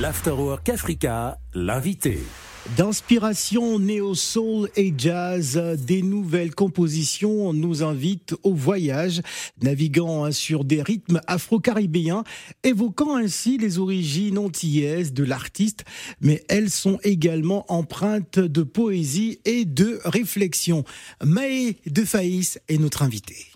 L'Afterwork Africa, l'invité. D'inspiration néo-soul et jazz, des nouvelles compositions nous invitent au voyage, naviguant sur des rythmes afro-caribéens, évoquant ainsi les origines antillaises de l'artiste, mais elles sont également empreintes de poésie et de réflexion. Maë de Faïs est notre invité.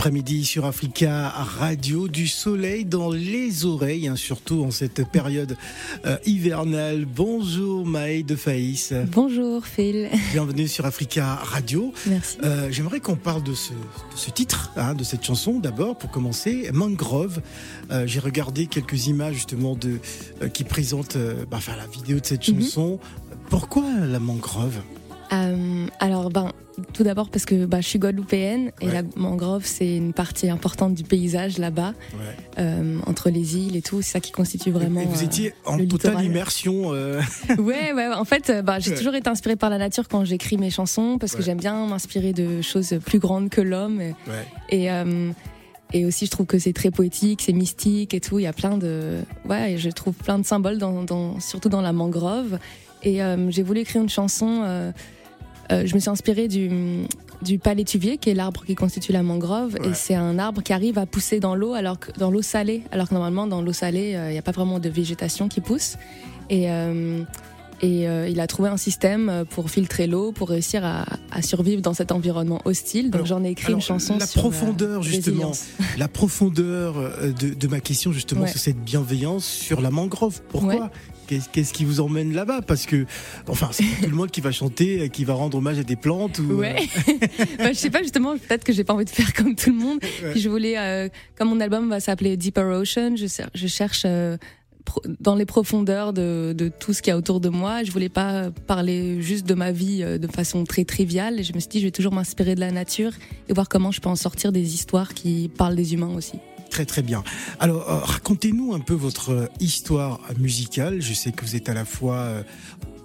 L'après-midi sur Africa Radio, du soleil dans les oreilles, hein, surtout en cette période euh, hivernale. Bonjour Maë de Faïs. Bonjour Phil. Bienvenue sur Africa Radio. Merci. Euh, J'aimerais qu'on parle de ce, de ce titre, hein, de cette chanson. D'abord, pour commencer, Mangrove. Euh, J'ai regardé quelques images justement de qui présentent bah, enfin, la vidéo de cette Mhm. chanson. Pourquoi la mangrove? Euh, alors, ben, tout d'abord parce que bah, je suis guadeloupéenne et la mangrove, c'est une partie importante du paysage là-bas, euh, entre les îles et tout. C'est ça qui constitue vraiment. Et vous euh, étiez en le totale littoral. immersion. ouais, ouais. En fait, bah, j'ai toujours été inspirée par la nature quand j'écris mes chansons parce que j'aime bien m'inspirer de choses plus grandes que l'homme. Et, et, et aussi, je trouve que c'est très poétique, c'est mystique et tout. Il y a plein de. Ouais, je trouve plein de symboles, dans, dans, surtout dans la mangrove. Et euh, j'ai voulu écrire une chanson. euh, euh, je me suis inspirée du, du palétuvier, qui est l'arbre qui constitue la mangrove. Ouais. Et c'est un arbre qui arrive à pousser dans l'eau, alors que dans l'eau salée. Alors que normalement, dans l'eau salée, euh, il n'y a pas vraiment de végétation qui pousse. Et. euh, et il a trouvé un système pour filtrer l'eau, pour réussir à, à survivre dans cet environnement hostile. Donc j'en ai écrit alors, une chanson la sur profondeur, justement. La profondeur de, de ma question, justement, Ouais. c'est cette bienveillance sur la mangrove. Pourquoi Ouais. Qu'est- Qu'est-ce qui vous emmène là-bas? Parce que, enfin, c'est tout le monde qui va chanter, euh, qui va rendre hommage à des plantes. Ou, Ouais. bah, je sais pas justement. Peut-être que j'ai pas envie de faire comme tout le monde. Ouais. Puis je voulais, euh, comme mon album va s'appeler Deeper Ocean, je, cherche euh, dans les profondeurs de, de tout ce qu'il y a autour de moi. Je voulais pas parler juste de ma vie euh, de façon très triviale. Et je me suis dit, je vais toujours m'inspirer de la nature et voir comment je peux en sortir des histoires qui parlent des humains aussi. Très très bien. Alors, euh, racontez-nous un peu votre euh, histoire musicale. Je sais que vous êtes à la fois euh,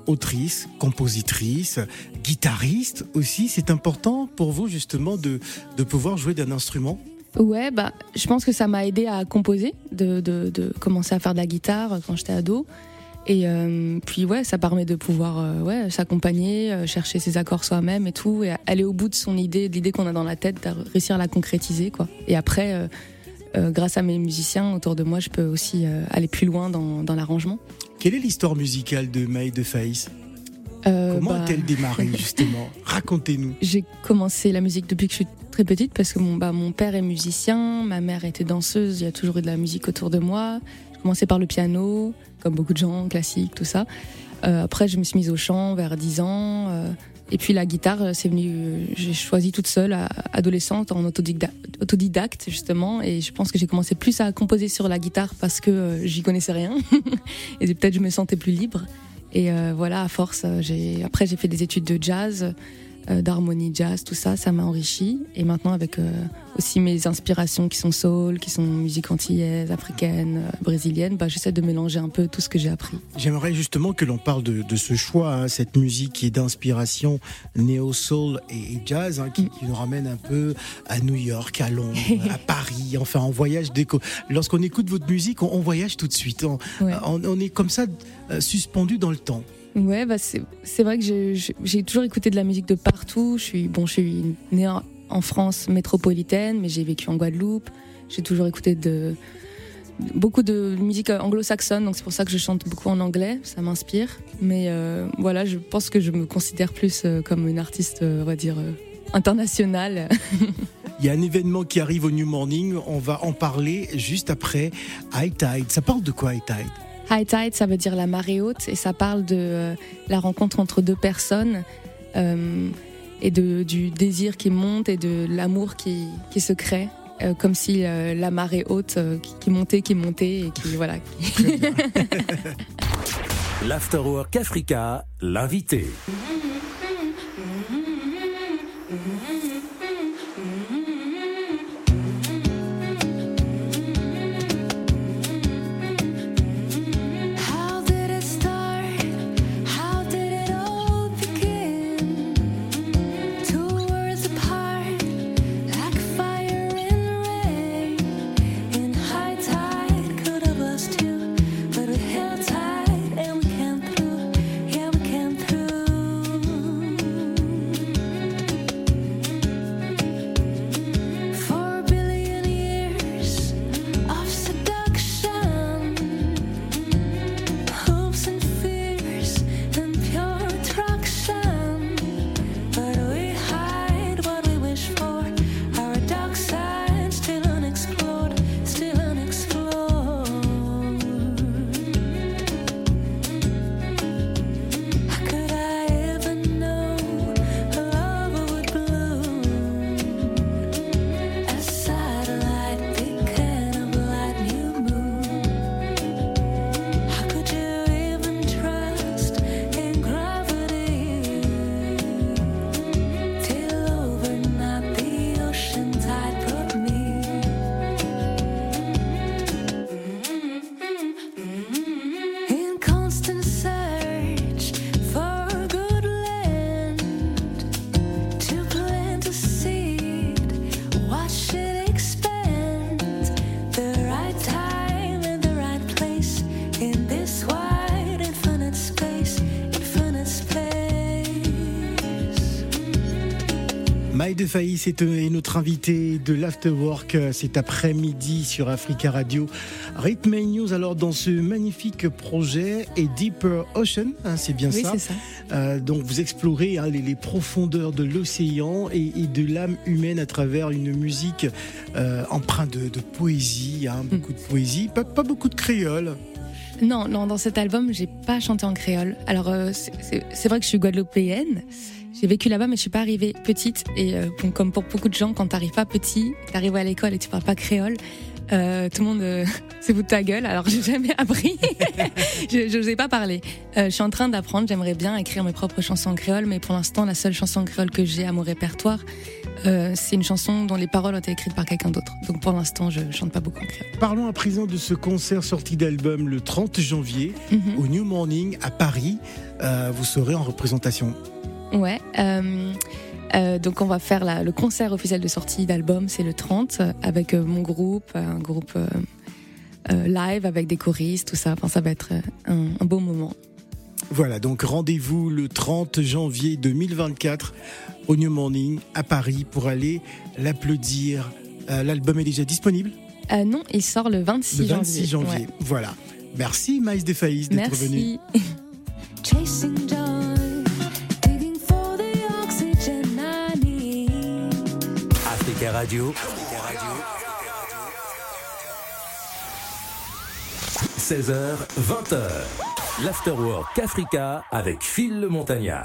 autrice, compositrice, guitariste aussi. C'est important pour vous justement de, de pouvoir jouer d'un instrument? Ouais, bah, je pense que ça m'a aidé à composer, de, de, commencer à faire de la guitare quand j'étais ado. Et puis ouais, ça permet de pouvoir ouais, s'accompagner, chercher ses accords soi-même et tout, et aller au bout de son idée, de l'idée qu'on a dans la tête, réussir à la concrétiser quoi. Et après, grâce à mes musiciens autour de moi, je peux aussi euh, aller plus loin dans, dans l'arrangement. Quelle est l'histoire musicale de Maï de Faïs? Euh, Comment a-t-elle démarré justement? Racontez-nous. J'ai commencé la musique depuis que je suis très petite parce que mon, bah, mon père est musicien, ma mère était danseuse, il y a toujours eu de la musique autour de moi. J'ai commencé par le piano, comme beaucoup de gens, classique, tout ça. Euh, après, je me suis mise au chant vers 10 ans. Euh, et puis la guitare, euh, c'est venu, j'ai choisi toute seule, adolescente, en autodidacte, justement. Et je pense que j'ai commencé plus à composer sur la guitare parce que j'y connaissais rien. et peut-être je me sentais plus libre. Et voilà, à force, après j'ai fait des études de jazz. Euh, d'harmonie jazz, tout ça, ça m'a enrichi. Et maintenant, avec euh, aussi mes inspirations qui sont soul, qui sont musique antillaise, africaine, euh, brésilienne, bah, j'essaie de mélanger un peu tout ce que j'ai appris. J'aimerais justement que l'on parle de, ce choix, hein, cette musique qui est d'inspiration néo-soul et, jazz, hein, mm. qui, nous ramène un peu à New York, à Londres, à Paris, enfin en voyage déco. Lorsqu'on écoute votre musique, on, voyage tout de suite. On, on est comme ça suspendu dans le temps. Ouais, bah c'est vrai que j'ai toujours écouté de la musique de partout. Je suis, bon, je suis née en, France métropolitaine, mais j'ai vécu en Guadeloupe. J'ai toujours écouté de, beaucoup de musique anglo-saxonne, donc c'est pour ça que je chante beaucoup en anglais, ça m'inspire. Mais euh, voilà, je pense que je me considère plus euh, comme une artiste, euh, on va dire, internationale. Il y a un événement qui arrive au New Morning, on va en parler juste après. High Tide, ça parle de quoi High Tide? High tide, ça veut dire la marée haute et ça parle de euh, la rencontre entre deux personnes euh, et de, du désir qui monte et de l'amour qui, qui, se crée. Euh, comme si la marée haute qui, montait, qui montait et qui voilà. L'Afterwork Africa, l'invité. de Faïs est notre invité de l'Afterwork euh, cet après-midi sur Africa Radio. Rhythm News, alors dans ce magnifique projet et Deeper Ocean, hein, c'est bien oui, ça. ça. Euh, donc vous explorez hein, les, profondeurs de l'océan et, de l'âme humaine à travers une musique euh, empreinte de, poésie, hein, beaucoup de poésie, pas, pas beaucoup de créole. Non, non, dans cet album, j'ai pas chanté en créole. Alors, c'est vrai que je suis guadeloupéenne, j'ai vécu là-bas, mais je suis pas arrivée petite. Et euh, comme pour beaucoup de gens, quand t'arrives pas petit, t'arrives à l'école et tu parles pas créole, euh, tout le monde euh, se fout de ta gueule. Alors j'ai jamais appris. je n'osais pas parler. Euh, je suis en train d'apprendre. J'aimerais bien écrire mes propres chansons en créole, mais pour l'instant, la seule chanson en créole que j'ai à mon répertoire, euh, c'est une chanson dont les paroles ont été écrites par quelqu'un d'autre. Donc pour l'instant, je chante pas beaucoup en créole. Parlons à présent de ce concert sorti d'album le 30 janvier mhm. au New Morning à Paris. vous serez en représentation. Ouais. Euh, euh, donc on va faire le concert officiel de sortie d'album, c'est le 30, avec euh, mon groupe, un groupe live avec des choristes, tout ça. Enfin, ça va être un, un beau moment. Voilà, donc rendez-vous le 30 janvier 2024 au New Morning à Paris pour aller l'applaudir. Euh, l'album est déjà disponible euh, Non, il sort le 26 janvier. Le 26 janvier, voilà. Merci Maïs Defaïs d'être venu. Merci. Africa Radio. Africa Radio. 16h, 20h. L'Afterwork Africa avec Phil le Montagnard.